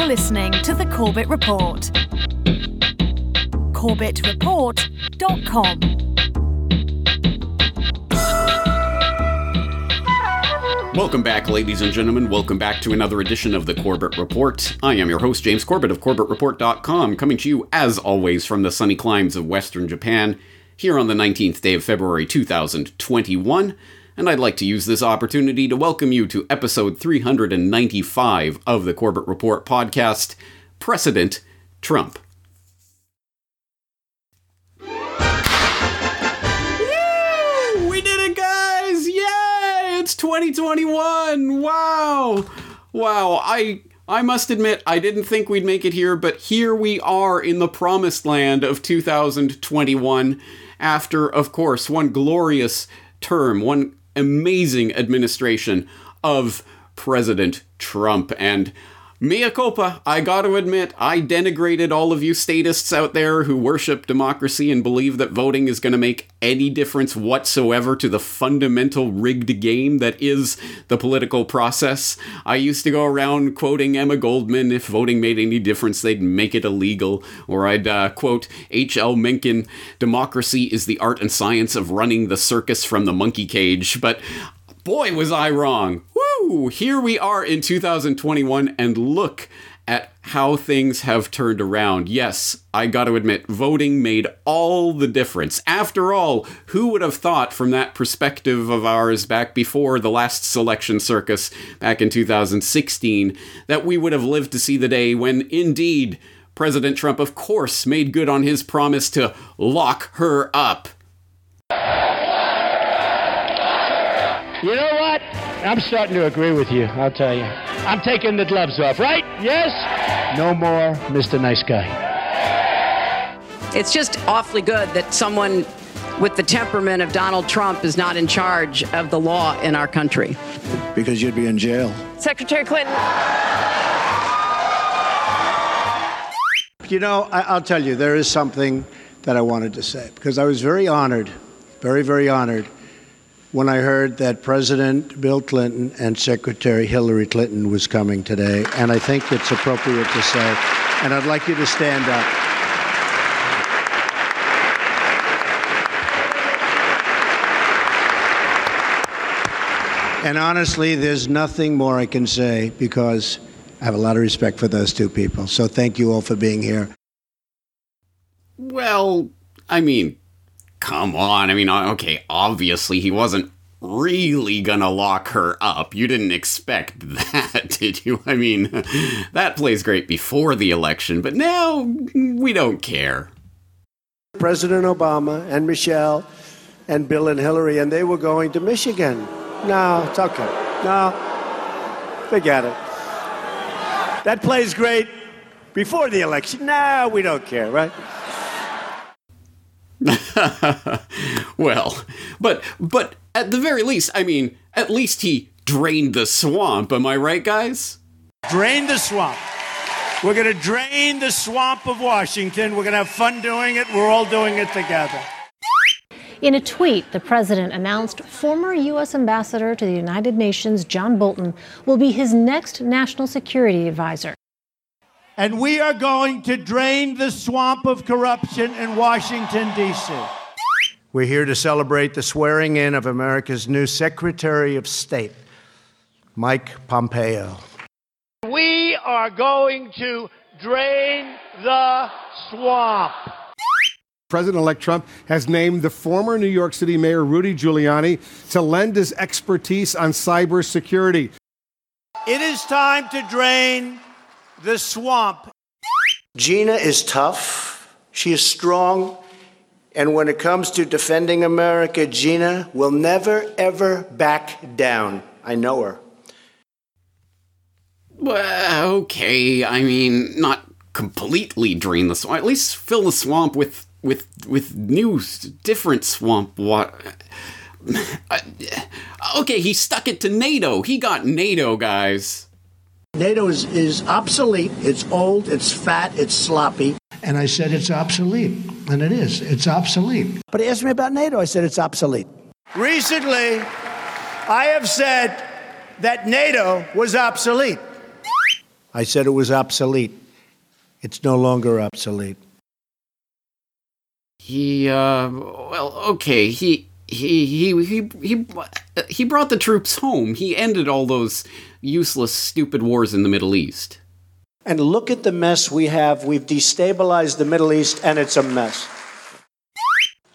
You're listening to The Corbett Report. CorbettReport.com. Welcome back, ladies and gentlemen. Welcome back to another edition of the Corbett Report. I am your host, James Corbett of CorbettReport.com, coming to you, as always, from the sunny climes of Western Japan, here on the 19th day of February 2021 and I'd like to use this opportunity to welcome you to episode 395 of the Corbett Report podcast Precedent Trump. We did it, guys! Yay! It's 2021! Wow! Wow, I. I must admit, I didn't think we'd make it here, but here we are in the promised land of 2021 after, of course, one glorious term, one amazing administration of President Trump. And mea culpa, I gotta admit, I denigrated all of you statists out there who worship democracy and believe that voting is gonna make any difference whatsoever to the fundamental rigged game that is the political process. I used to go around quoting Emma Goldman if voting made any difference, they'd make it illegal. Or I'd uh, quote H.L. Mencken democracy is the art and science of running the circus from the monkey cage. But boy, was I wrong. Here we are in 2021, and look at how things have turned around. Yes, I got to admit, voting made all the difference. After all, who would have thought from that perspective of ours back before the last selection circus back in 2016 that we would have lived to see the day when indeed President Trump, of course, made good on his promise to lock her up? You know? I'm starting to agree with you, I'll tell you. I'm taking the gloves off, right? Yes? No more Mr. Nice Guy. It's just awfully good that someone with the temperament of Donald Trump is not in charge of the law in our country. Because you'd be in jail. Secretary Clinton. You know, I, will tell you, there is something that I wanted to say because I was very honored, very, very honored when I heard that President Bill Clinton and Secretary Hillary Clinton was coming today, and I think it's appropriate to say, and I'd like you to stand up. And honestly, there's nothing more I can say because I have a lot of respect for those two people. So thank you all for being here. Well, I mean, come on. I mean, okay, obviously he wasn't really gonna lock her up. You didn't expect that, did you? I mean, that plays great before the election, but now we don't care. President Obama and Michelle and Bill and Hillary, and they were going to Michigan. No, it's okay. No, forget it. That plays great before the election. No, we don't care, right? well, but but at the very least, I mean, at least he drained the swamp. Am I right, guys? Drain the swamp. We're going to drain the swamp of Washington. We're going to have fun doing it. We're all doing it together. In a tweet, the president announced former U.S. Ambassador to the United Nations John Bolton will be his next national security advisor and we are going to drain the swamp of corruption in Washington, D.C. We're here to celebrate the swearing in of America's new Secretary of State, Mike Pompeo. We are going to drain the swamp. President elect Trump has named the former New York City Mayor Rudy Giuliani to lend his expertise on cybersecurity. It is time to drain the swamp. Gina is tough, she is strong, and when it comes to defending America, Gina will never, ever back down. I know her. Well, okay. I mean, not completely drain the swamp. At least fill the swamp with with with new, different swamp water. Uh, okay, he stuck it to NATO. He got NATO, guys. NATO is, is obsolete. It's old, it's fat, it's sloppy. And I said it's obsolete. And it is. It's obsolete. But he asked me about NATO. I said it's obsolete. Recently, I have said that NATO was obsolete. I said it was obsolete. It's no longer obsolete. He, uh, well, okay, he, he, he, he, he, he brought the troops home. He ended all those useless, stupid wars in the Middle East. And look at the mess we have. We've destabilized the Middle East, and it's a mess.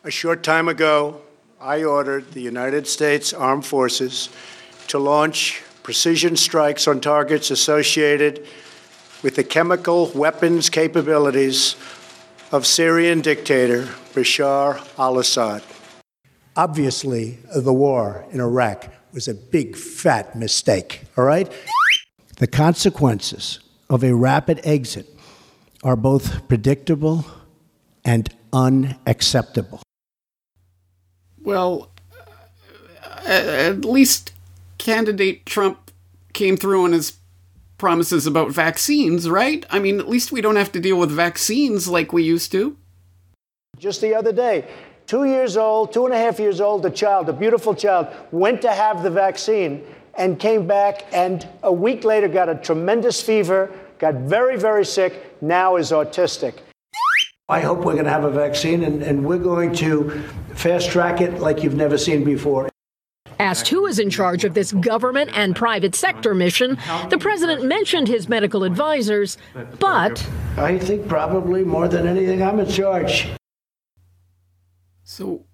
A short time ago, I ordered the United States Armed Forces to launch precision strikes on targets associated with the chemical weapons capabilities of Syrian dictator Bashar al Assad. Obviously, the war in Iraq was a big, fat mistake, all right? The consequences of a rapid exit are both predictable and unacceptable. Well, at least candidate Trump came through on his promises about vaccines, right? I mean, at least we don't have to deal with vaccines like we used to. Just the other day, two years old, two and a half years old, a child, a beautiful child, went to have the vaccine and came back and a week later got a tremendous fever, got very, very sick, now is autistic. I hope we're going to have a vaccine and, and we're going to fast track it like you've never seen before. Asked who is in charge of this government and private sector mission, the president mentioned his medical advisors, but. I think probably more than anything, I'm in charge. So,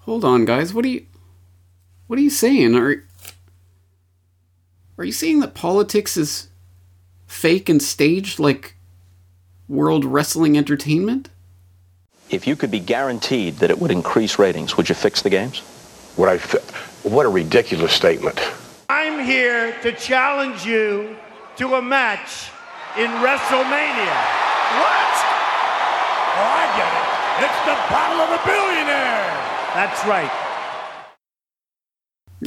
hold on, guys. What are you. What are you saying? Are. Are you saying that politics is fake and staged like World Wrestling Entertainment? If you could be guaranteed that it would increase ratings, would you fix the games? Would I? Fi- what a ridiculous statement. I'm here to challenge you to a match in WrestleMania. What? Oh, I get it. It's the Battle of the Billionaire. That's right.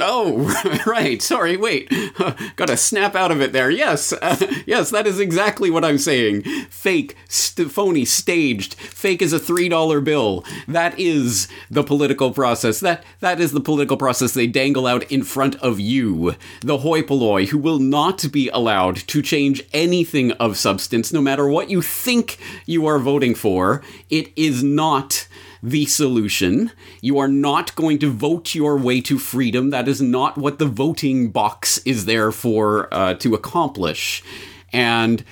Oh, right. Sorry, wait. Gotta snap out of it there. Yes, uh, yes, that is exactly what I'm saying. Fake, st- phony, staged. Fake is a $3 bill. That is the political process. That That is the political process they dangle out in front of you. The hoi polloi who will not be allowed to change anything of substance, no matter what you think you are voting for. It is not the solution. You are not going to vote your way to freedom. That is not what the voting box is there for uh, to accomplish. And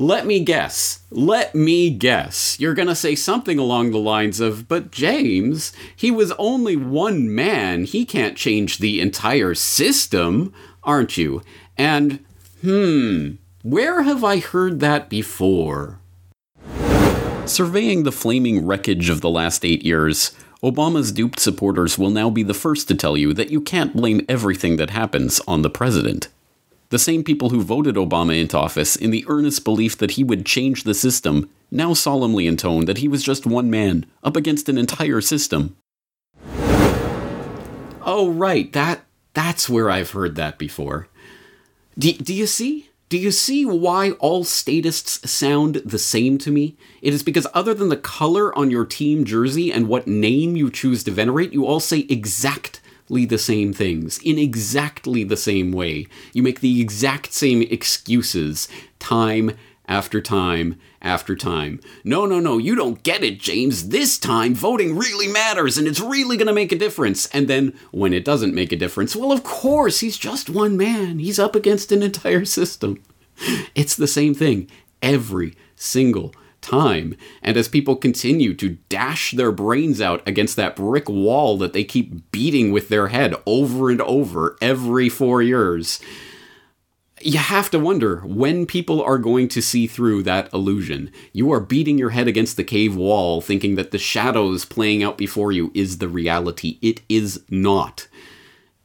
let me guess, let me guess, you're going to say something along the lines of, but James, he was only one man. He can't change the entire system, aren't you? And, hmm, where have I heard that before? Surveying the flaming wreckage of the last eight years, Obama's duped supporters will now be the first to tell you that you can't blame everything that happens on the president. The same people who voted Obama into office in the earnest belief that he would change the system now solemnly intone that he was just one man up against an entire system. Oh, right, that that's where I've heard that before. Do, do you see? Do you see why all statists sound the same to me? It is because, other than the color on your team jersey and what name you choose to venerate, you all say exactly the same things in exactly the same way. You make the exact same excuses time after time after time. No, no, no, you don't get it, James. This time, voting really matters and it's really going to make a difference. And then, when it doesn't make a difference, well, of course, he's just one man. He's up against an entire system. It's the same thing every single time. And as people continue to dash their brains out against that brick wall that they keep beating with their head over and over every four years, you have to wonder when people are going to see through that illusion. You are beating your head against the cave wall, thinking that the shadows playing out before you is the reality. It is not.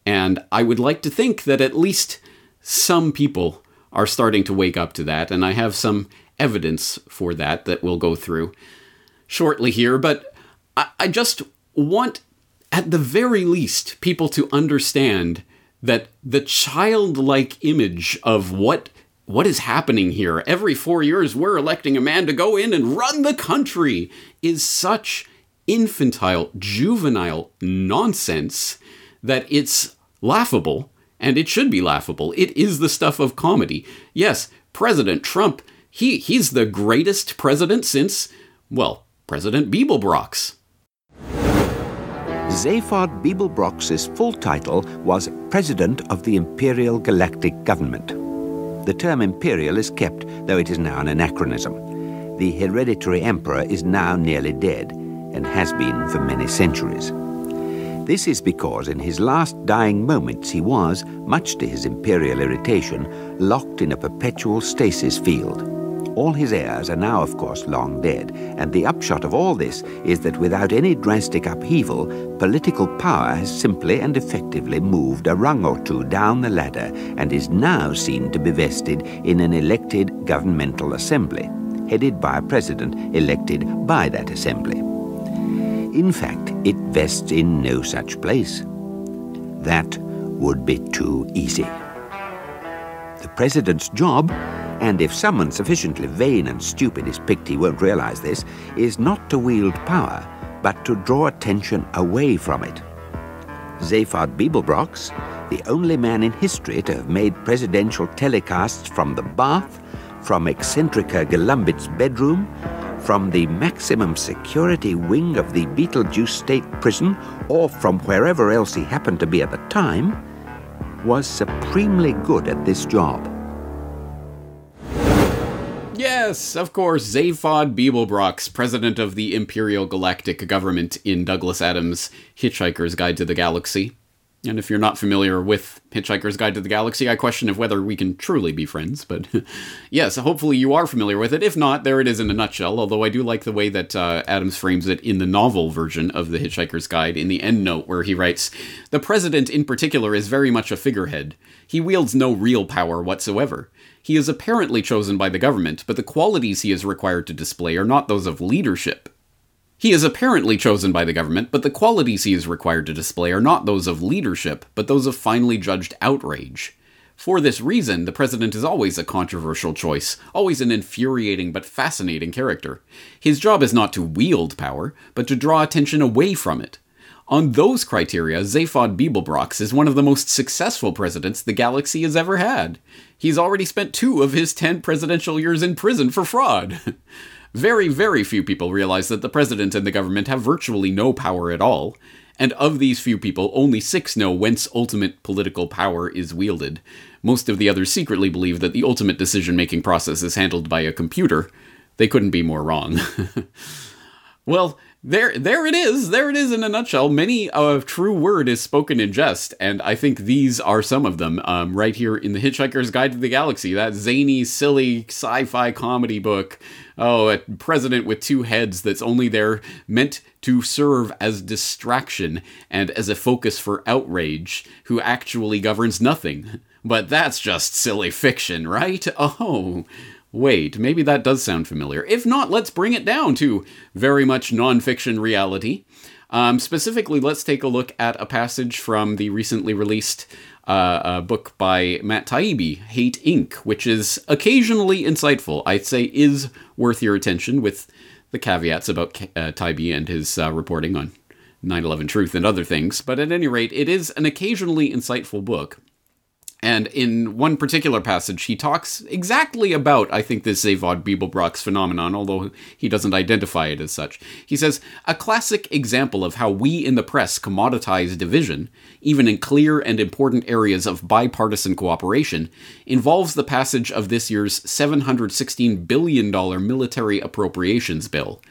And I would like to think that at least some people are starting to wake up to that, and I have some evidence for that that we'll go through shortly here. But I, I just want, at the very least, people to understand that the childlike image of what what is happening here. Every 4 years we're electing a man to go in and run the country is such infantile juvenile nonsense that it's laughable and it should be laughable. It is the stuff of comedy. Yes President Trump, he, he's the greatest president since, well, President Beeblebrox. Zaphod Beeblebrox's full title was President of the Imperial Galactic Government. The term imperial is kept, though it is now an anachronism. The hereditary emperor is now nearly dead, and has been for many centuries. This is because in his last dying moments he was, much to his imperial irritation, locked in a perpetual stasis field. All his heirs are now, of course, long dead, and the upshot of all this is that without any drastic upheaval, political power has simply and effectively moved a rung or two down the ladder and is now seen to be vested in an elected governmental assembly, headed by a president elected by that assembly. In fact, it vests in no such place. That would be too easy. The president's job and if someone sufficiently vain and stupid is picked, he won't realize this, is not to wield power, but to draw attention away from it. Zaphod Beeblebrox, the only man in history to have made presidential telecasts from the bath, from Eccentrica Gallumbits' bedroom, from the maximum security wing of the Betelgeuse State Prison, or from wherever else he happened to be at the time, was supremely good at this job. Yes, of course, Zaphod Beeblebrox, president of the Imperial Galactic Government in Douglas Adams' Hitchhiker's Guide to the Galaxy. And if you're not familiar with Hitchhiker's Guide to the Galaxy, I question of whether we can truly be friends. But yes, hopefully you are familiar with it. If not, there it is in a nutshell. Although I do like the way that uh, Adams frames it in the novel version of the Hitchhiker's Guide in the end note, where he writes The president in particular is very much a figurehead. He wields no real power whatsoever. He is apparently chosen by the government, but the qualities he is required to display are not those of leadership. He is apparently chosen by the government, but the qualities he is required to display are not those of leadership, but those of finely judged outrage. For this reason, the president is always a controversial choice, always an infuriating but fascinating character. His job is not to wield power, but to draw attention away from it. On those criteria, Zaphod Beeblebrox is one of the most successful presidents the galaxy has ever had. He's already spent two of his ten presidential years in prison for fraud. very, very few people realize that the president and the government have virtually no power at all, and of these few people, only six know whence ultimate political power is wielded. Most of the others secretly believe that the ultimate decision making process is handled by a computer. They couldn't be more wrong. well, there there it is. There it is in a nutshell. Many a true word is spoken in jest and i think these are some of them um, right here in the hitchhiker's guide to the galaxy that zany silly sci-fi comedy book oh a president with two heads that's only there meant to serve as distraction and as a focus for outrage who actually governs nothing. But that's just silly fiction right? Oh Wait, maybe that does sound familiar. If not, let's bring it down to very much nonfiction reality. Um, specifically, let's take a look at a passage from the recently released uh, book by Matt Taibbi, Hate Inc., which is occasionally insightful. I'd say is worth your attention with the caveats about uh, Taibbi and his uh, reporting on 9 11 truth and other things. But at any rate, it is an occasionally insightful book. And in one particular passage, he talks exactly about, I think, this Zaphod Beeblebrox phenomenon, although he doesn't identify it as such. He says, A classic example of how we in the press commoditize division, even in clear and important areas of bipartisan cooperation, involves the passage of this year's $716 billion military appropriations bill.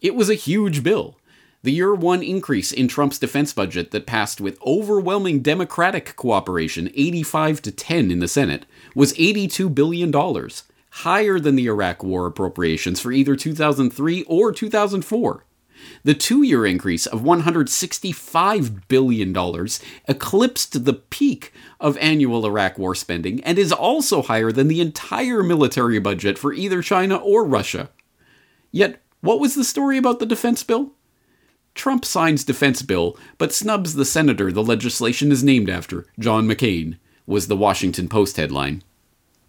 It was a huge bill the year one increase in Trump's defense budget that passed with overwhelming Democratic cooperation, 85 to 10 in the Senate, was $82 billion, higher than the Iraq War appropriations for either 2003 or 2004. The two year increase of $165 billion eclipsed the peak of annual Iraq War spending and is also higher than the entire military budget for either China or Russia. Yet, what was the story about the defense bill? Trump signs defense bill, but snubs the senator the legislation is named after, John McCain, was the Washington Post headline.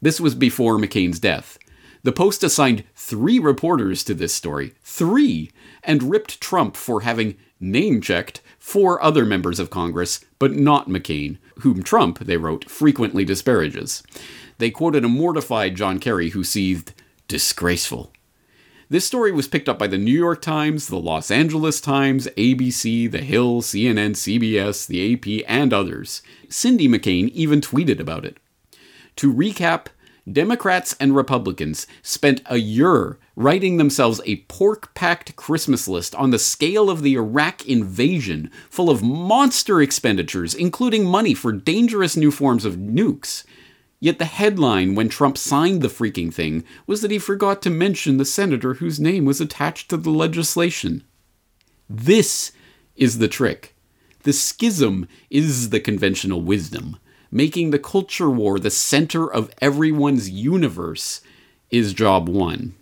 This was before McCain's death. The Post assigned three reporters to this story, three, and ripped Trump for having name checked four other members of Congress, but not McCain, whom Trump, they wrote, frequently disparages. They quoted a mortified John Kerry who seethed, disgraceful. This story was picked up by the New York Times, the Los Angeles Times, ABC, The Hill, CNN, CBS, the AP, and others. Cindy McCain even tweeted about it. To recap, Democrats and Republicans spent a year writing themselves a pork packed Christmas list on the scale of the Iraq invasion, full of monster expenditures, including money for dangerous new forms of nukes. Yet the headline when Trump signed the freaking thing was that he forgot to mention the senator whose name was attached to the legislation. This is the trick. The schism is the conventional wisdom. Making the culture war the center of everyone's universe is job one.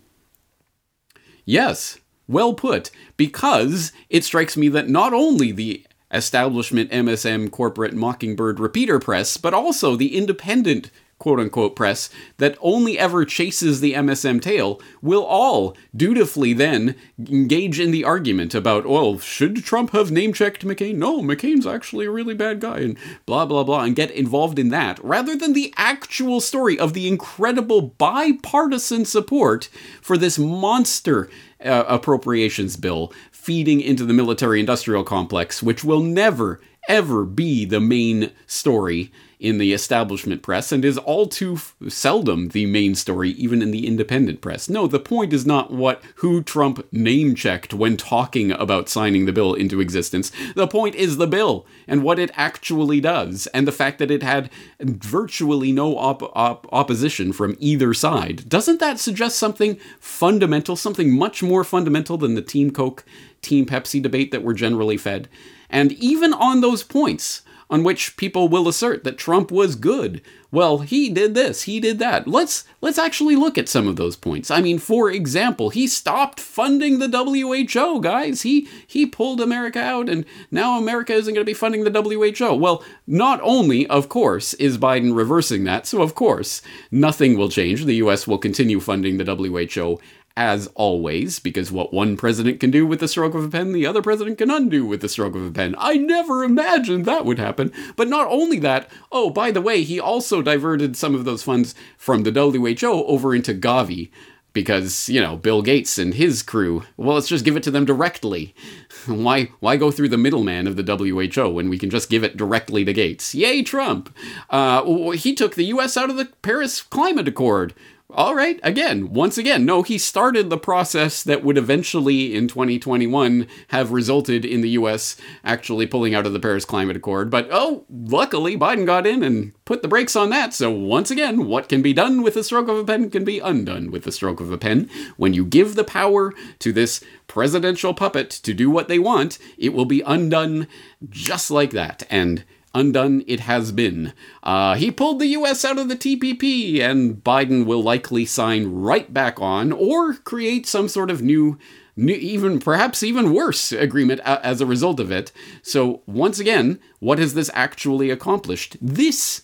Yes, well put, because it strikes me that not only the establishment MSM corporate Mockingbird repeater press, but also the independent quote unquote press that only ever chases the MSM tail will all dutifully then engage in the argument about, well, should Trump have name checked McCain? No, McCain's actually a really bad guy, and blah, blah, blah, and get involved in that rather than the actual story of the incredible bipartisan support for this monster uh, appropriations bill feeding into the military industrial complex, which will never, ever be the main story in the establishment press and is all too f- seldom the main story even in the independent press. No, the point is not what who Trump name checked when talking about signing the bill into existence. The point is the bill and what it actually does and the fact that it had virtually no op- op- opposition from either side. Doesn't that suggest something fundamental, something much more fundamental than the Team Coke, Team Pepsi debate that we're generally fed? And even on those points, on which people will assert that Trump was good. Well, he did this, he did that. Let's let's actually look at some of those points. I mean, for example, he stopped funding the WHO, guys. He he pulled America out and now America isn't going to be funding the WHO. Well, not only, of course, is Biden reversing that, so of course, nothing will change. The US will continue funding the WHO as always, because what one president can do with the stroke of a pen, the other president can undo with the stroke of a pen. I never imagined that would happen. But not only that, oh, by the way, he also diverted some of those funds from the WHO over into Gavi. Because, you know, Bill Gates and his crew, well, let's just give it to them directly. Why why go through the middleman of the WHO when we can just give it directly to Gates? Yay, Trump! Uh, he took the U.S. out of the Paris Climate Accord all right, again, once again, no, he started the process that would eventually in 2021 have resulted in the US actually pulling out of the Paris Climate Accord. But oh, luckily, Biden got in and put the brakes on that. So once again, what can be done with the stroke of a pen can be undone with the stroke of a pen. When you give the power to this presidential puppet to do what they want, it will be undone just like that. And undone it has been. Uh, he pulled the US out of the TPP, and Biden will likely sign right back on or create some sort of new. New, even perhaps even worse agreement as a result of it. So, once again, what has this actually accomplished? This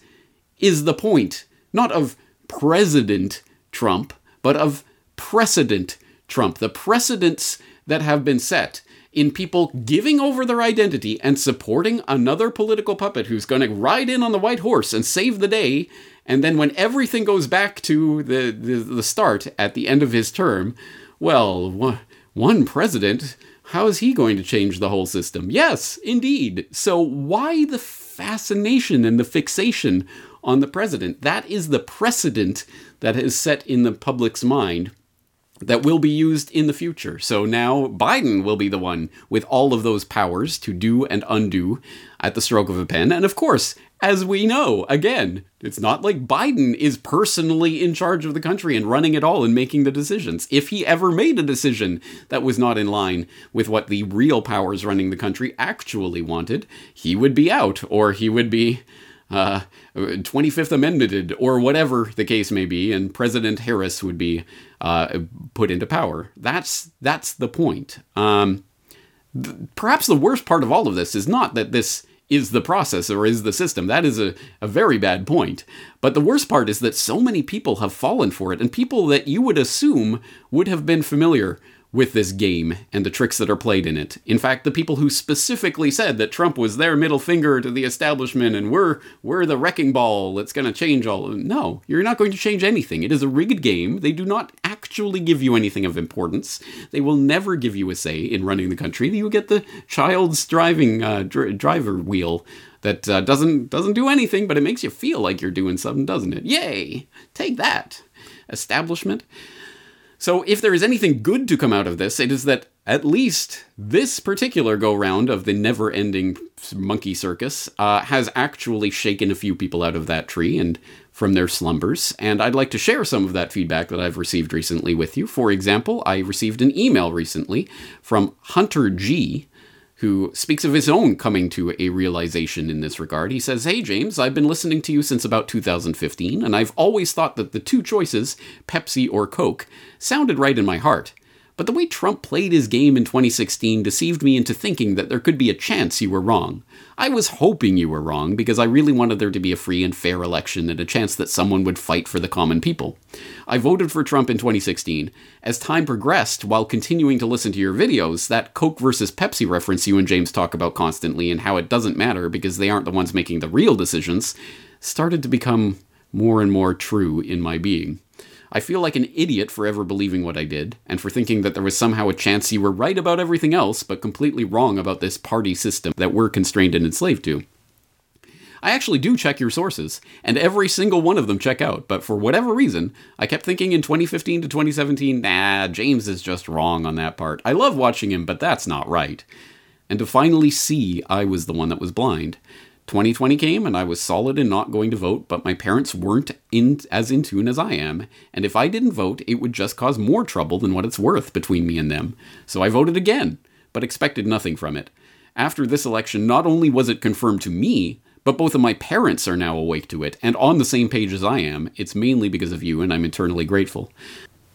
is the point, not of President Trump, but of precedent Trump. The precedents that have been set in people giving over their identity and supporting another political puppet who's going to ride in on the white horse and save the day. And then when everything goes back to the, the, the start at the end of his term, well, one president, how is he going to change the whole system? Yes, indeed. So why the fascination and the fixation on the president? That is the precedent that is set in the public's mind that will be used in the future. So now Biden will be the one with all of those powers to do and undo at the stroke of a pen. And of course, as we know, again, it's not like Biden is personally in charge of the country and running it all and making the decisions. If he ever made a decision that was not in line with what the real powers running the country actually wanted, he would be out or he would be uh, 25th Amendmented or whatever the case may be, and President Harris would be uh, put into power. That's that's the point. Um, th- perhaps the worst part of all of this is not that this is the process or is the system. That is a, a very bad point. But the worst part is that so many people have fallen for it, and people that you would assume would have been familiar with this game and the tricks that are played in it. In fact, the people who specifically said that Trump was their middle finger to the establishment and we're we're the wrecking ball that's going to change all no, you're not going to change anything. It is a rigged game. They do not actually give you anything of importance. They will never give you a say in running the country. You get the child's driving uh, dr- driver wheel that uh, doesn't doesn't do anything, but it makes you feel like you're doing something, doesn't it? Yay! Take that, establishment. So, if there is anything good to come out of this, it is that at least this particular go round of the never ending monkey circus uh, has actually shaken a few people out of that tree and from their slumbers. And I'd like to share some of that feedback that I've received recently with you. For example, I received an email recently from Hunter G who speaks of his own coming to a realization in this regard. He says, Hey, James, I've been listening to you since about 2015, and I've always thought that the two choices, Pepsi or Coke, sounded right in my heart. But the way Trump played his game in 2016 deceived me into thinking that there could be a chance you were wrong. I was hoping you were wrong because I really wanted there to be a free and fair election and a chance that someone would fight for the common people. I voted for Trump in 2016. As time progressed, while continuing to listen to your videos, that Coke versus Pepsi reference you and James talk about constantly and how it doesn't matter because they aren't the ones making the real decisions started to become more and more true in my being. I feel like an idiot for ever believing what I did, and for thinking that there was somehow a chance you were right about everything else, but completely wrong about this party system that we're constrained and enslaved to. I actually do check your sources, and every single one of them check out, but for whatever reason, I kept thinking in 2015 to 2017, nah, James is just wrong on that part. I love watching him, but that's not right. And to finally see I was the one that was blind, 2020 came and I was solid in not going to vote, but my parents weren't in as in tune as I am, and if I didn't vote, it would just cause more trouble than what it's worth between me and them. So I voted again, but expected nothing from it. After this election, not only was it confirmed to me, but both of my parents are now awake to it and on the same page as I am. It's mainly because of you, and I'm eternally grateful.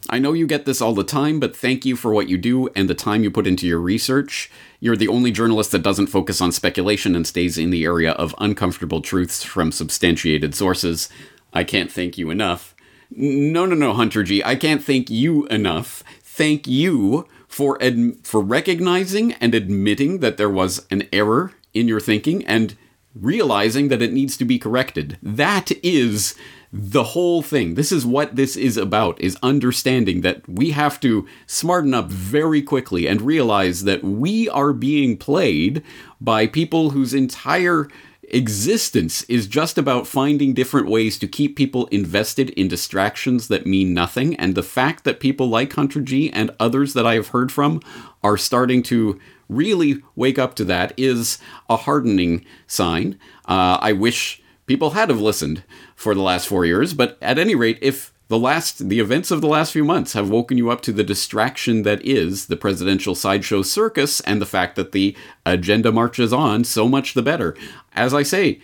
I know you get this all the time, but thank you for what you do and the time you put into your research. You're the only journalist that doesn't focus on speculation and stays in the area of uncomfortable truths from substantiated sources. I can't thank you enough. No, no, no, Hunter G. I can't thank you enough. Thank you for ad- for recognizing and admitting that there was an error in your thinking and realizing that it needs to be corrected. That is the whole thing. This is what this is about is understanding that we have to smarten up very quickly and realize that we are being played by people whose entire existence is just about finding different ways to keep people invested in distractions that mean nothing and the fact that people like Hunter G and others that I have heard from are starting to really wake up to that is a hardening sign. Uh, I wish people had have listened for the last four years. But at any rate, if the last the events of the last few months have woken you up to the distraction that is the presidential sideshow circus and the fact that the agenda marches on, so much the better. As I say,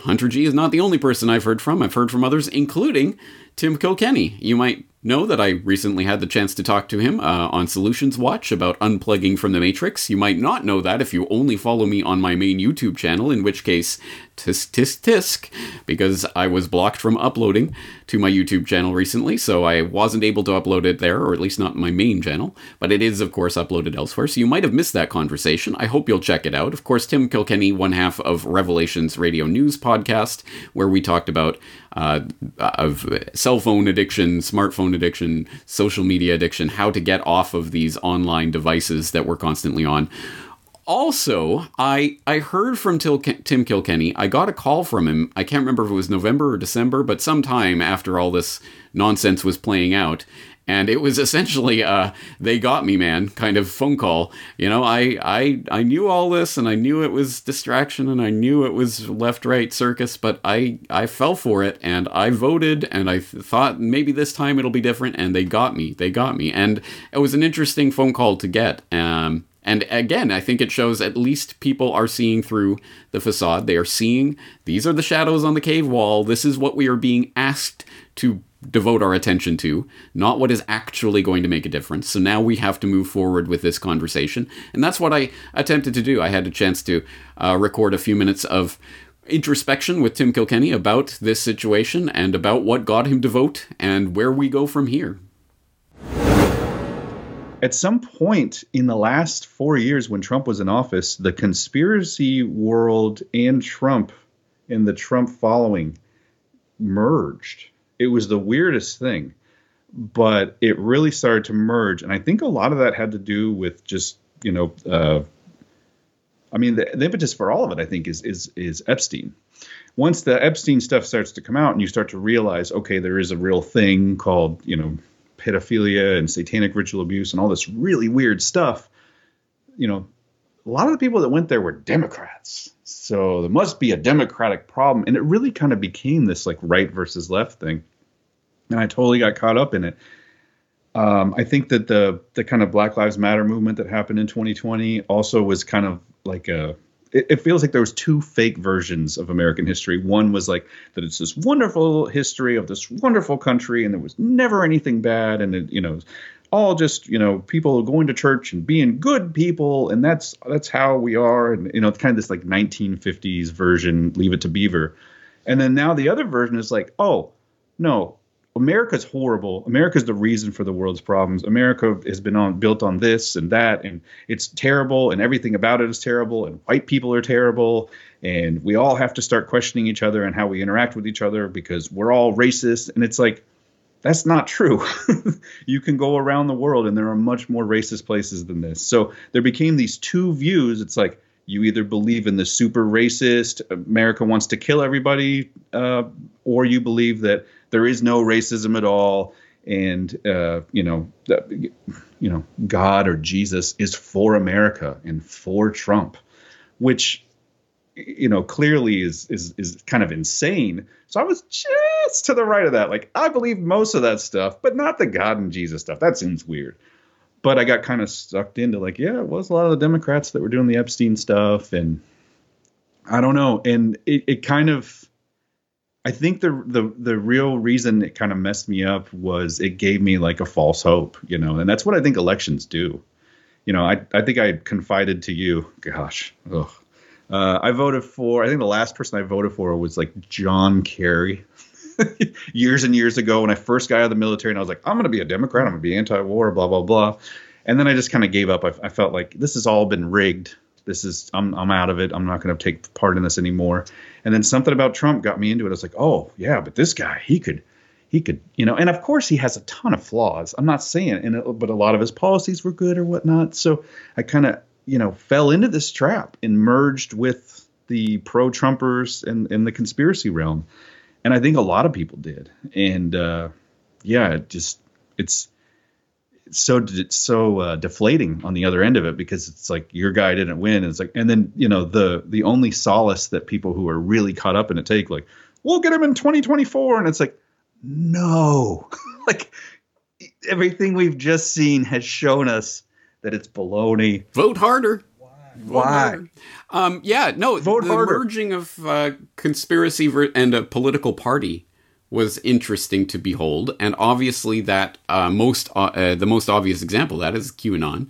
Hunter G is not the only person I've heard from. I've heard from others, including Tim Kilkenny. You might know that I recently had the chance to talk to him uh, on Solutions Watch about unplugging from the Matrix. You might not know that if you only follow me on my main YouTube channel, in which case, tisk tisk tisk, because I was blocked from uploading to my YouTube channel recently, so I wasn't able to upload it there, or at least not my main channel, but it is, of course, uploaded elsewhere, so you might have missed that conversation. I hope you'll check it out. Of course, Tim Kilkenny, one half of Revelations Radio News podcast, where we talked about uh, of cell phone addiction, smartphone addiction, social media addiction, how to get off of these online devices that we're constantly on. Also, I I heard from Tim Kilkenny. I got a call from him. I can't remember if it was November or December, but sometime after all this nonsense was playing out, and it was essentially a they got me man kind of phone call. You know i i i knew all this and i knew it was distraction and i knew it was left right circus but i i fell for it and i voted and i th- thought maybe this time it'll be different and they got me. They got me. And it was an interesting phone call to get. Um and again, I think it shows at least people are seeing through the facade. They are seeing these are the shadows on the cave wall. This is what we are being asked to devote our attention to, not what is actually going to make a difference. So now we have to move forward with this conversation. And that's what I attempted to do. I had a chance to uh, record a few minutes of introspection with Tim Kilkenny about this situation and about what got him to vote and where we go from here. At some point in the last four years when Trump was in office, the conspiracy world and Trump and the Trump following merged. It was the weirdest thing, but it really started to merge. And I think a lot of that had to do with just, you know, uh, I mean, the, the impetus for all of it, I think, is is is Epstein. Once the Epstein stuff starts to come out, and you start to realize, okay, there is a real thing called, you know, pedophilia and satanic ritual abuse and all this really weird stuff. You know, a lot of the people that went there were Democrats, so there must be a Democratic problem, and it really kind of became this like right versus left thing. And I totally got caught up in it. Um, I think that the the kind of Black Lives Matter movement that happened in 2020 also was kind of like a it, it, feels like there was two fake versions of American history. One was like that it's this wonderful history of this wonderful country, and there was never anything bad, and it, you know, all just you know people going to church and being good people, and that's that's how we are, and you know, it's kind of this like 1950s version, Leave It to Beaver, and then now the other version is like, oh no, America's horrible. America's the reason for the world's problems. America has been on built on this and that, and it's terrible, and everything about it is terrible, and white people are terrible, and we all have to start questioning each other and how we interact with each other because we're all racist. And it's like that's not true. you can go around the world, and there are much more racist places than this. So there became these two views. It's like you either believe in the super racist America wants to kill everybody, uh, or you believe that there is no racism at all, and uh, you know, you know, God or Jesus is for America and for Trump, which you know clearly is is is kind of insane. So I was just to the right of that. Like I believe most of that stuff, but not the God and Jesus stuff. That seems weird. But I got kind of sucked into like, yeah, it was a lot of the Democrats that were doing the Epstein stuff, and I don't know, and it, it kind of I think the the the real reason it kind of messed me up was it gave me like a false hope, you know, and that's what I think elections do. You know, I I think I confided to you, gosh, ugh. Uh, I voted for. I think the last person I voted for was like John Kerry, years and years ago when I first got out of the military, and I was like, I'm going to be a Democrat. I'm going to be anti-war. Blah blah blah. And then I just kind of gave up. I, I felt like this has all been rigged. This is I'm I'm out of it. I'm not going to take part in this anymore. And then something about Trump got me into it. I was like, oh yeah, but this guy, he could, he could, you know. And of course, he has a ton of flaws. I'm not saying, and it, but a lot of his policies were good or whatnot. So I kind of, you know, fell into this trap and merged with the pro-Trumpers and, and the conspiracy realm. And I think a lot of people did. And uh, yeah, it just it's so it's so uh, deflating on the other end of it because it's like your guy didn't win and it's like and then you know the the only solace that people who are really caught up in it take like we'll get him in 2024 and it's like no like everything we've just seen has shown us that it's baloney vote harder why? Um, yeah, no. Vote the harder. merging of uh, conspiracy ver- and a political party was interesting to behold, and obviously that uh, most uh, uh, the most obvious example that is QAnon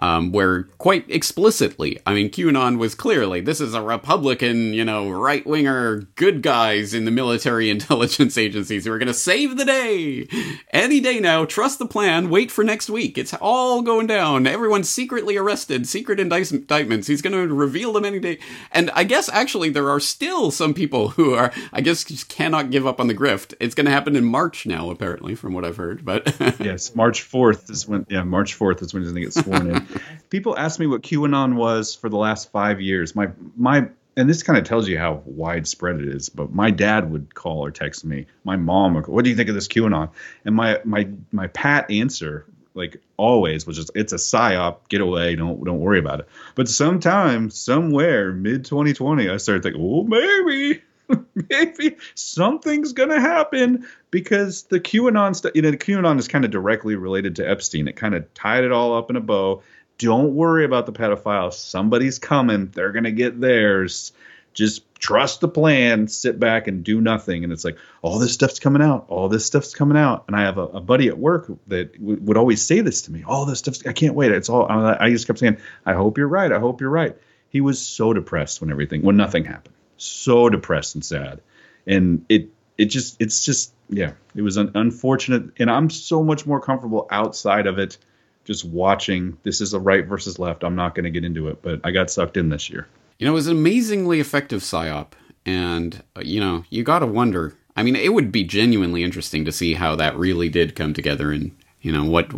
um, where quite explicitly, I mean, QAnon was clearly this is a Republican, you know, right winger, good guys in the military intelligence agencies who are going to save the day any day now. Trust the plan. Wait for next week. It's all going down. Everyone's secretly arrested, secret indictments. He's going to reveal them any day. And I guess actually there are still some people who are, I guess, just cannot give up on the grift. It's going to happen in March now, apparently, from what I've heard. But yes, March fourth is when. Yeah, March fourth is when he's going to get sworn in. People ask me what QAnon was for the last five years. My my and this kind of tells you how widespread it is. But my dad would call or text me. My mom would, "What do you think of this QAnon?" And my my my pat answer, like always, was just, "It's a psyop. Get away. Don't don't worry about it." But sometime, somewhere, mid 2020, I started thinking, "Well, maybe." maybe something's gonna happen because the QAnon stuff, you know, the QAnon is kind of directly related to Epstein. It kind of tied it all up in a bow. Don't worry about the pedophile. Somebody's coming. They're gonna get theirs. Just trust the plan. Sit back and do nothing. And it's like all this stuff's coming out. All this stuff's coming out. And I have a, a buddy at work that w- would always say this to me. All this stuff. I can't wait. It's all. I just kept saying, I hope you're right. I hope you're right. He was so depressed when everything when nothing happened so depressed and sad and it it just it's just yeah it was un- unfortunate and i'm so much more comfortable outside of it just watching. This is a right versus left. I'm not going to get into it, but I got sucked in this year. You know, it was an amazingly effective psyop, and uh, you know, you got to wonder. I mean, it would be genuinely interesting to see how that really did come together, and you know what,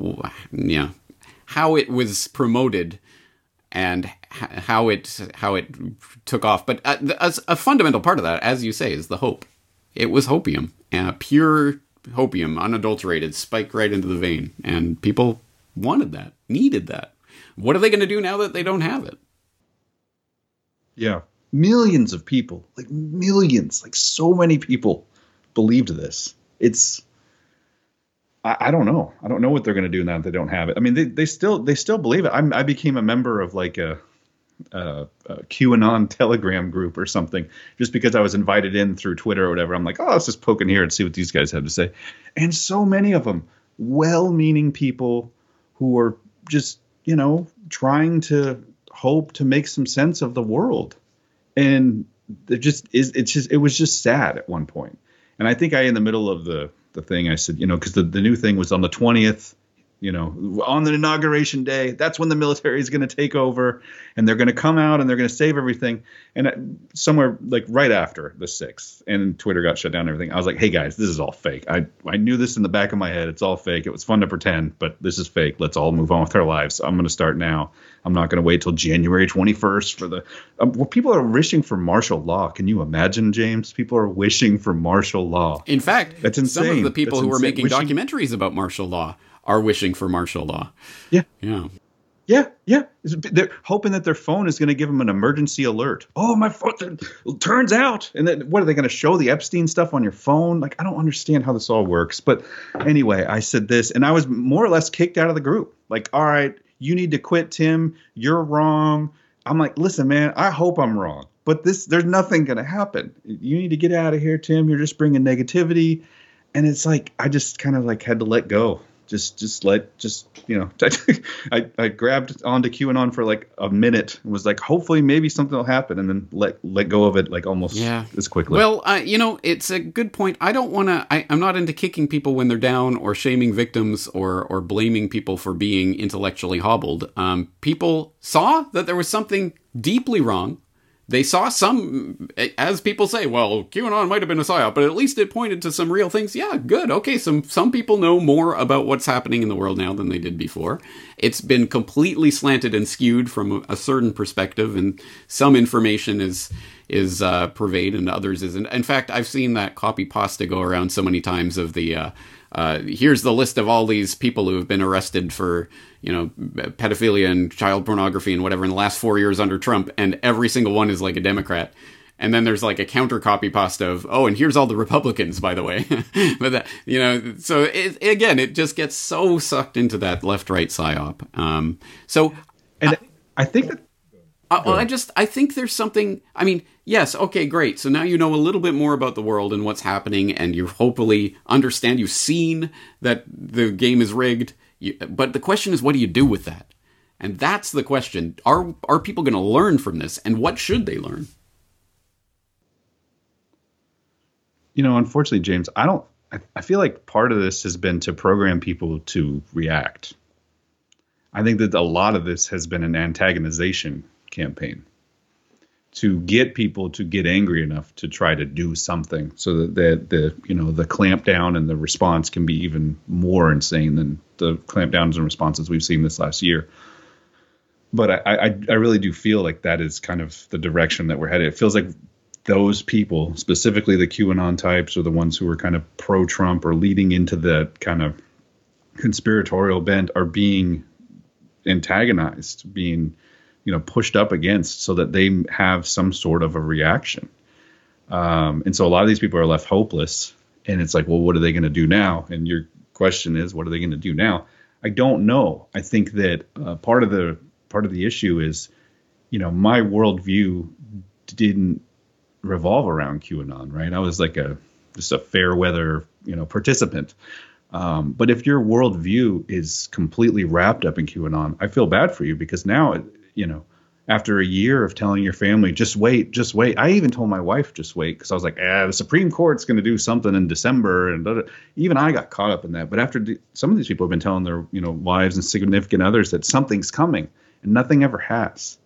know, how it was promoted and how it how it took off. But uh, as a fundamental part of that, as you say, is the hope. It was hopium, uh, pure hopium, unadulterated, spiked right into the vein, and people wanted that, needed that. What are they going to do now that they don't have it? Yeah, millions of people, like millions, like so many people, believed this. It's I, don't know. I don't know what they're going to do now that they don't have it. I mean, they, they still they still believe it. I'm, I became a member of like a, a, a QAnon Telegram group or something just because I was invited in through Twitter or whatever. I'm like, oh, let's just poke in here and see what these guys have to say. And so many of them, well-meaning people who are just you know trying to hope to make some sense of the world, and it just is. It's just it was just sad at one point. And I think I in the middle of the the thing. I said, you know, because the, the new thing was on the 20th, you know, on the inauguration day. That's when the military is going to take over and they're going to come out and they're going to save everything. And somewhere like right after the 6th, and Twitter got shut down and everything, I was like, hey guys, this is all fake. I, I knew this in the back of my head. It's all fake. It was fun to pretend, but this is fake. Let's all move on with our lives. I'm going to start now. I'm not going to wait till January 21st for the. Um, well, people are wishing for martial law. Can you imagine, James? People are wishing for martial law. In fact, that's insane. Some of the people that's who insane. are making wishing, documentaries about martial law are wishing for martial law. Yeah. Yeah. Yeah, yeah. They're hoping that their phone is going to give them an emergency alert. Oh, my phone turns out. And then what are they going to show the Epstein stuff on your phone? Like, I don't understand how this all works. But anyway, I said this, and I was more or less kicked out of the group. Like, all right, you need to quit, Tim. You're wrong. I'm like, listen, man, I hope I'm wrong, but this, there's nothing going to happen. You need to get out of here, Tim. You're just bringing negativity. And it's like, I just kind of like had to let go just just let just you know I, I grabbed onto QAnon for like a minute and was like hopefully maybe something will happen and then let let go of it like almost yeah. as quickly. Well, uh, you know it's a good point. I don't want to. I'm not into kicking people when they're down or shaming victims or or blaming people for being intellectually hobbled. Um, people saw that there was something deeply wrong they saw some, as people say, well, QAnon might have been a psyop, but at least it pointed to some real things. Yeah, good. Okay, some some people know more about what's happening in the world now than they did before. It's been completely slanted and skewed from a certain perspective, and some information is is uh, pervade and others isn't. In fact, I've seen that copy pasta go around so many times of the. Uh, uh, here's the list of all these people who have been arrested for you know pedophilia and child pornography and whatever in the last four years under Trump, and every single one is like a Democrat. And then there's like a counter copy pasta of oh, and here's all the Republicans, by the way. but that you know, so it, again, it just gets so sucked into that left right psyop. Um, so and I, I think that uh, well, I just I think there's something. I mean, yes, okay, great. So now you know a little bit more about the world and what's happening, and you hopefully understand. You've seen that the game is rigged, you, but the question is, what do you do with that? And that's the question. Are are people going to learn from this, and what should they learn? You know, unfortunately, James, I don't. I, I feel like part of this has been to program people to react. I think that a lot of this has been an antagonization campaign to get people to get angry enough to try to do something so that the, the you know the clampdown and the response can be even more insane than the clampdowns and responses we've seen this last year. But I, I, I really do feel like that is kind of the direction that we're headed. It feels like those people specifically the qanon types or the ones who are kind of pro-trump or leading into that kind of conspiratorial bent are being antagonized being you know pushed up against so that they have some sort of a reaction. Um, and so a lot of these people are left hopeless and it's like well what are they going to do now? And your question is what are they going to do now? I don't know. I think that uh, part of the part of the issue is you know my worldview didn't revolve around qanon right? I was like a just a fair weather you know participant. Um, but if your worldview is completely wrapped up in qanon i feel bad for you because now you know, after a year of telling your family, just wait, just wait. I even told my wife, just wait, because I was like, ah, the Supreme Court's going to do something in December, and blah, blah. even I got caught up in that. But after the, some of these people have been telling their, you know, wives and significant others that something's coming, and nothing ever has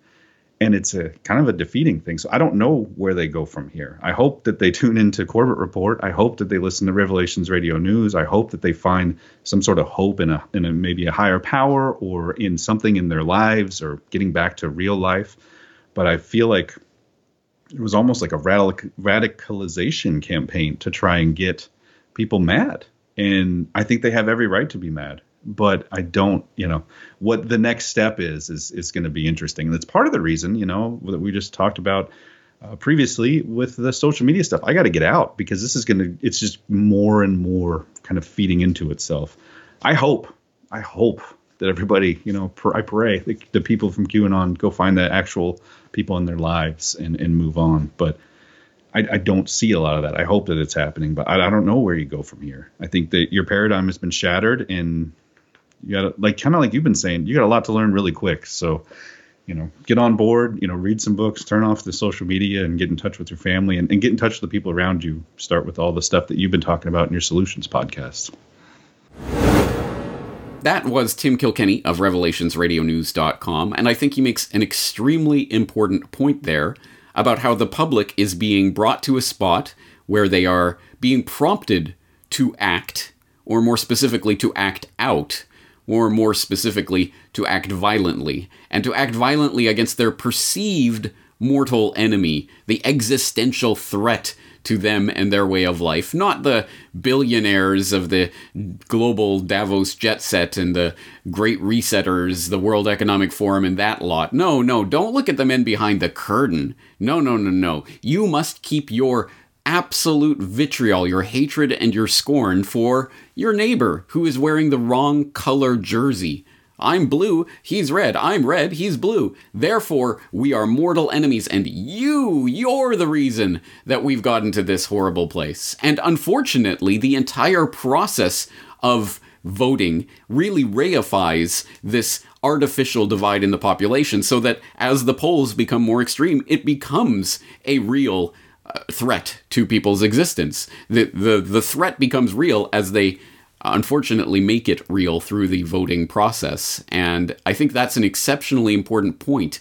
and it's a kind of a defeating thing. So I don't know where they go from here. I hope that they tune into Corbett Report. I hope that they listen to Revelations Radio News. I hope that they find some sort of hope in a in a maybe a higher power or in something in their lives or getting back to real life. But I feel like it was almost like a radical radicalization campaign to try and get people mad. And I think they have every right to be mad but I don't, you know, what the next step is is is going to be interesting. And that's part of the reason, you know, that we just talked about uh, previously with the social media stuff. I got to get out because this is going to it's just more and more kind of feeding into itself. I hope, I hope that everybody, you know, pr- I pray the, the people from QAnon go find the actual people in their lives and and move on. But I, I, don't see a lot of that. I hope that it's happening, but I, I, don't know where you go from here. I think that your paradigm has been shattered, and you got like kind of like you've been saying, you got a lot to learn really quick. So, you know, get on board, you know, read some books, turn off the social media and get in touch with your family and, and get in touch with the people around you. Start with all the stuff that you've been talking about in your solutions podcast. That was Tim Kilkenny of RevelationsRadioNews.com, and I think he makes an extremely important point there about how the public is being brought to a spot where they are being prompted to act, or more specifically, to act out or more specifically, to act violently, and to act violently against their perceived mortal enemy, the existential threat to them and their way of life, not the billionaires of the global Davos jet set and the great resetters, the World Economic Forum, and that lot. No, no, don't look at the men behind the curtain. No, no, no, no. You must keep your absolute vitriol, your hatred and your scorn for your neighbor who is wearing the wrong color jersey. I'm blue, he's red. I'm red, he's blue. Therefore, we are mortal enemies, and you, you're the reason that we've gotten to this horrible place. And unfortunately, the entire process of voting really reifies this artificial divide in the population so that as the poles become more extreme, it becomes a real threat to people's existence. The, the, the threat becomes real as they unfortunately make it real through the voting process. And I think that's an exceptionally important point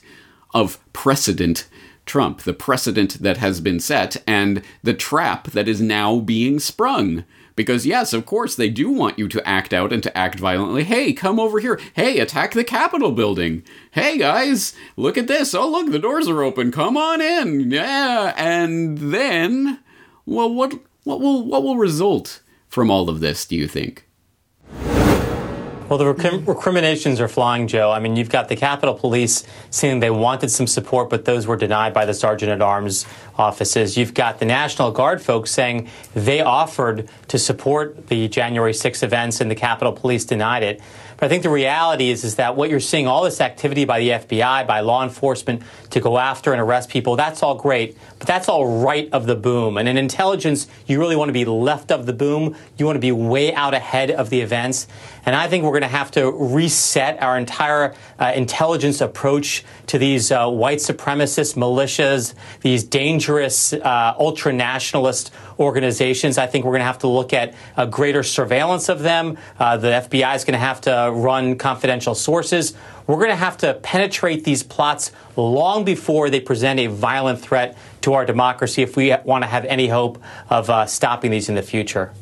of precedent Trump, the precedent that has been set, and the trap that is now being sprung. Because, yes, of course, they do want you to act out and to act violently. Hey, come over here. Hey, attack the Capitol building. Hey, guys, look at this. Oh, look, the doors are open. Come on in. Yeah. And then, well, what, what, will, what will result from all of this, do you think? Well, the rec- mm-hmm. recriminations are flying, Joe. I mean, you've got the Capitol Police saying they wanted some support, but those were denied by the Sergeant at Arms offices. You've got the National Guard folks saying they offered to support the January 6 events and the Capitol Police denied it. But I think the reality is, is that what you're seeing, all this activity by the FBI, by law enforcement to go after and arrest people, that's all great, but that's all right of the boom. And in intelligence, you really want to be left of the boom. You want to be way out ahead of the events. And I think we're going to have to reset our entire uh, intelligence approach to these uh, white supremacist militias, these dangerous uh, ultra nationalist organizations. I think we're going to have to look at a greater surveillance of them. Uh, the FBI is going to have to run confidential sources. We're going to have to penetrate these plots long before they present a violent threat to our democracy if we want to have any hope of uh, stopping these in the future.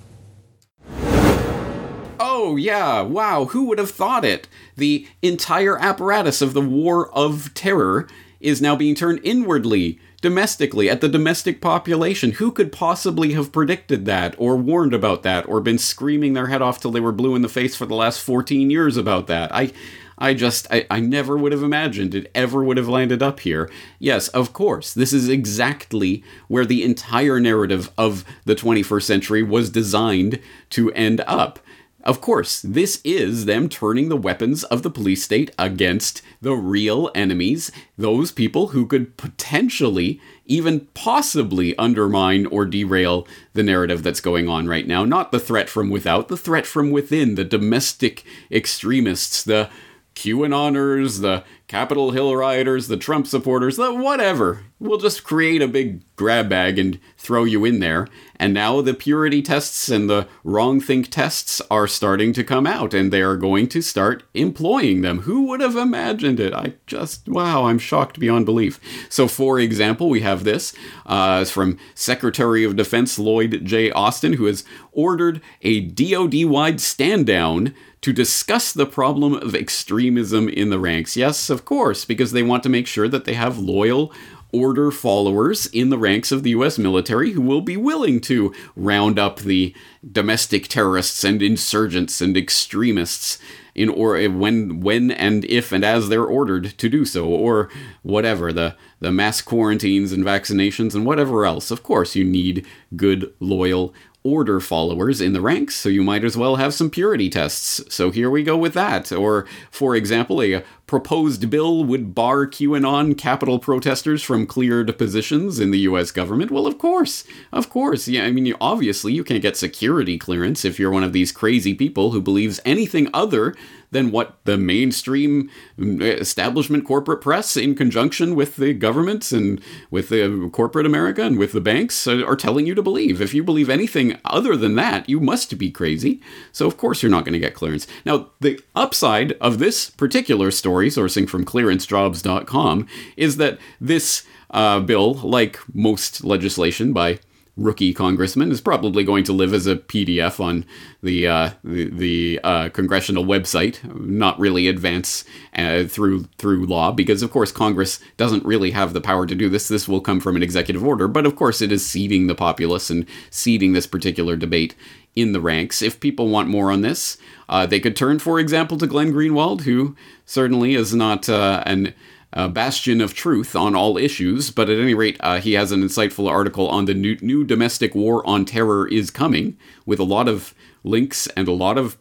Oh, yeah, wow, who would have thought it? The entire apparatus of the War of Terror is now being turned inwardly, domestically, at the domestic population. Who could possibly have predicted that, or warned about that, or been screaming their head off till they were blue in the face for the last 14 years about that? I. I just, I, I never would have imagined it ever would have landed up here. Yes, of course, this is exactly where the entire narrative of the 21st century was designed to end up. Of course, this is them turning the weapons of the police state against the real enemies, those people who could potentially, even possibly, undermine or derail the narrative that's going on right now. Not the threat from without, the threat from within, the domestic extremists, the QAnoners, the Capitol Hill rioters, the Trump supporters, the whatever. We'll just create a big grab bag and throw you in there. And now the purity tests and the wrong think tests are starting to come out, and they are going to start employing them. Who would have imagined it? I just, wow, I'm shocked beyond belief. So, for example, we have this uh, from Secretary of Defense Lloyd J. Austin, who has ordered a DoD wide stand down to discuss the problem of extremism in the ranks. Yes, of course, because they want to make sure that they have loyal order followers in the ranks of the US military who will be willing to round up the domestic terrorists and insurgents and extremists in or eh, when when and if and as they're ordered to do so or whatever the the mass quarantines and vaccinations and whatever else of course you need good loyal order followers in the ranks, so you might as well have some purity tests. So here we go with that. Or, for example, a proposed bill would bar QAnon Capitol protesters from cleared positions in the US government. Well, of course. Of course. Yeah, I mean, obviously, you can't get security clearance if you're one of these crazy people who believes anything other than what the mainstream mm, establishment corporate press, in conjunction with the governments and with the corporate America and with the banks, are telling you to believe. If you believe anything other than that, you must be crazy. So, of course, you're not going to get clearance. Now, the upside of this particular story, sourcing from clearancejobs.com, is that this uh, bill, like most legislation by rookie congressman is probably going to live as a PDF on the uh, the, the uh, congressional website, not really advance uh, through through law because of course Congress doesn't really have the power to do this. This will come from an executive order, but of course it is seeding the populace and seeding this particular debate in the ranks. If people want more on this, uh, they could turn, for example, to Glenn Greenwald, who certainly is not uh, an uh, bastion of truth on all issues, but at any rate, uh, he has an insightful article on the new, new domestic war on terror is coming with a lot of links and a lot of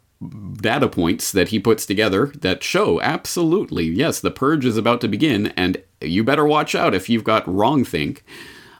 data points that he puts together that show absolutely, yes, the purge is about to begin, and you better watch out if you've got wrong think.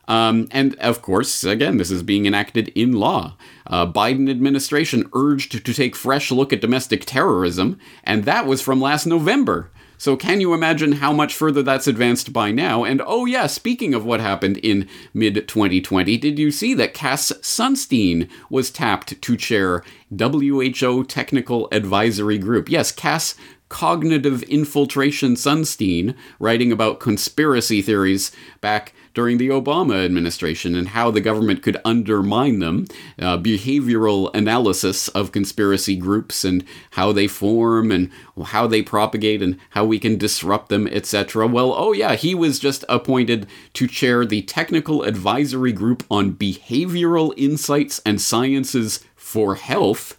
Um, and of course, again, this is being enacted in law. Uh, Biden administration urged to take fresh look at domestic terrorism, and that was from last November. So, can you imagine how much further that's advanced by now? And oh, yeah, speaking of what happened in mid 2020, did you see that Cass Sunstein was tapped to chair WHO Technical Advisory Group? Yes, Cass Cognitive Infiltration Sunstein, writing about conspiracy theories back during the Obama administration and how the government could undermine them, uh, behavioral analysis of conspiracy groups and how they form and how they propagate and how we can disrupt them, etc. Well, oh yeah, he was just appointed to chair the Technical Advisory Group on Behavioral Insights and Sciences for Health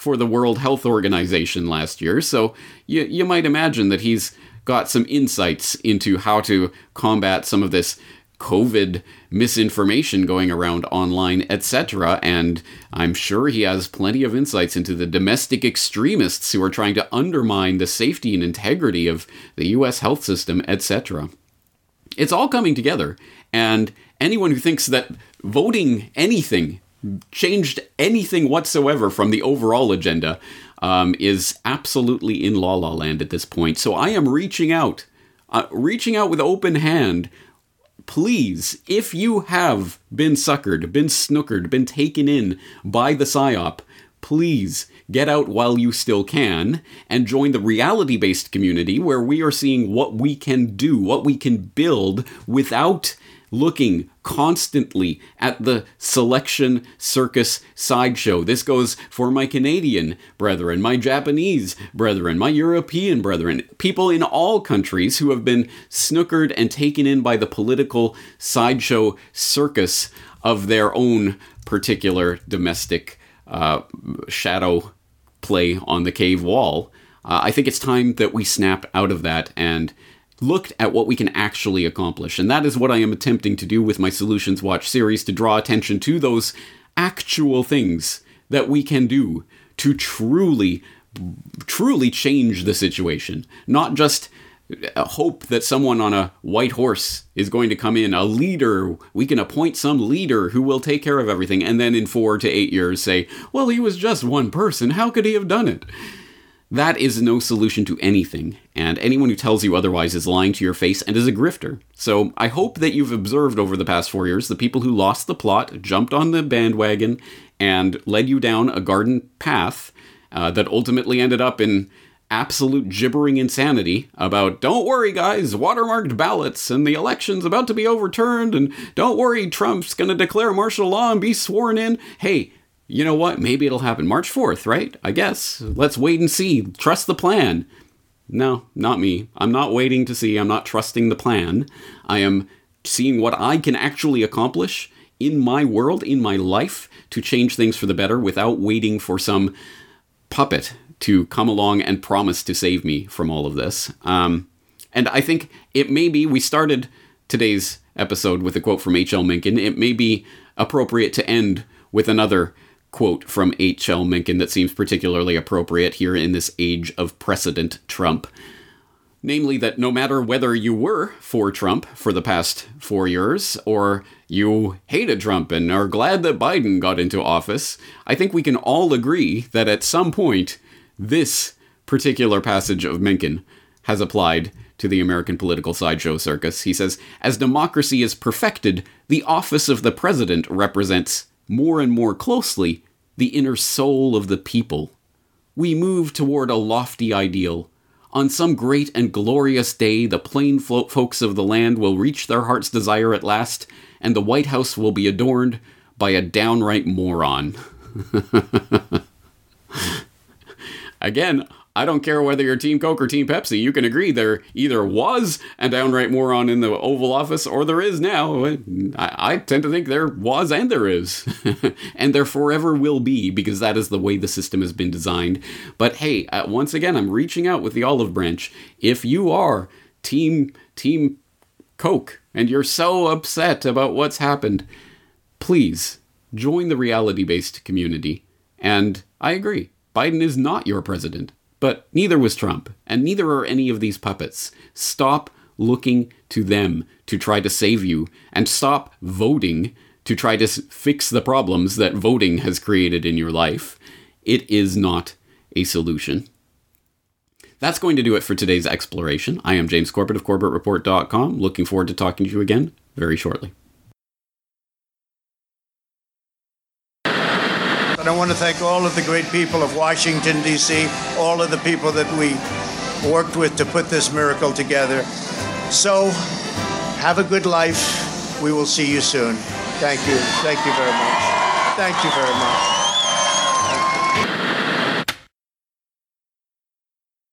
for the World Health Organization last year. So you, you might imagine that he's got some insights into how to combat some of this COVID misinformation going around online, etc. And I'm sure he has plenty of insights into the domestic extremists who are trying to undermine the safety and integrity of the US health system, etc. It's all coming together, and anyone who thinks that voting anything changed anything whatsoever from the overall agenda um, is absolutely in la la land at this point. So I am reaching out, uh, reaching out with open hand please, if you have been suckered, been snookered, been taken in by the PSYOP, please get out while you still can and join the reality based community where we are seeing what we can do, what we can build without looking constantly at the selection circus sideshow. This goes for my Canadian brethren, my Japanese brethren, my European brethren, people in all countries who have been snookered and taken in by the political sideshow circus of their own particular domestic uh, shadow play on the cave wall. Uh, I think it's time that we snap out of that and looked at what we can actually accomplish. And that is what I am attempting to do with my Solutions Watch series to draw attention to those actual things that we can do to truly, truly change the situation. Not just hope that someone on a white horse is going to come in, a leader. We can appoint some leader who will take care of everything, and then in four to eight years say, well, he was just one person. How could he have done it? That is no solution to anything, and anyone who tells you otherwise is lying to your face and is a grifter. So I hope that you've observed over the past four years the people who lost the plot, jumped on the bandwagon, and led you down a garden path uh, that ultimately ended up in absolute gibbering insanity about don't worry guys watermarked ballots and the election's about to be overturned and don't worry trump's going to declare martial law and be sworn in hey you know what? Maybe it'll happen. March 4th right? I guess. Let's wait and see. Trust the plan. No not me. I'm not waiting to see. I'm not trusting the plan. I am seeing what i can actually accomplish in my world in my life to change things for the better without waiting for some puppet to come along and promise to save me from all of this. Um, and I think it may be, we started today's episode with a quote from H.L. Mencken. It may be appropriate to end with another quote from H.L. Mencken that seems particularly appropriate here in this age of precedent Trump. Namely, that no matter whether you were for Trump for the past four years or you hated Trump and are glad that Biden got into office, I think we can all agree that at some point this particular passage of Mencken has applied to the American political sideshow circus. He says, As democracy is perfected, the office of the president represents more and more closely the inner soul of the people. We move toward a lofty ideal. On some great and glorious day, the plain folk folks of the land will reach their heart's desire at last, and the White House will be adorned by a downright moron. Again, I don't care whether you're Team Coke or Team Pepsi. You can agree there either was a downright moron in the Oval Office or there is now. I, I tend to think there was and there is. and there forever will be because that is the way the system has been designed. But hey, uh, once again, I'm reaching out with the olive branch. If you are Team Team Coke and you're so upset about what's happened, please join the reality based community. And I agree. Biden is not your president, but neither was Trump, and neither are any of these puppets. Stop looking to them to try to save you, and stop voting to try to fix the problems that voting has created in your life. It is not a solution. That's going to do it for today's exploration. I am James Corbett of CorbettReport.com. Looking forward to talking to you again very shortly. And I want to thank all of the great people of Washington, D.C., all of the people that we worked with to put this miracle together. So, have a good life. We will see you soon. Thank you. Thank you very much. Thank you very much.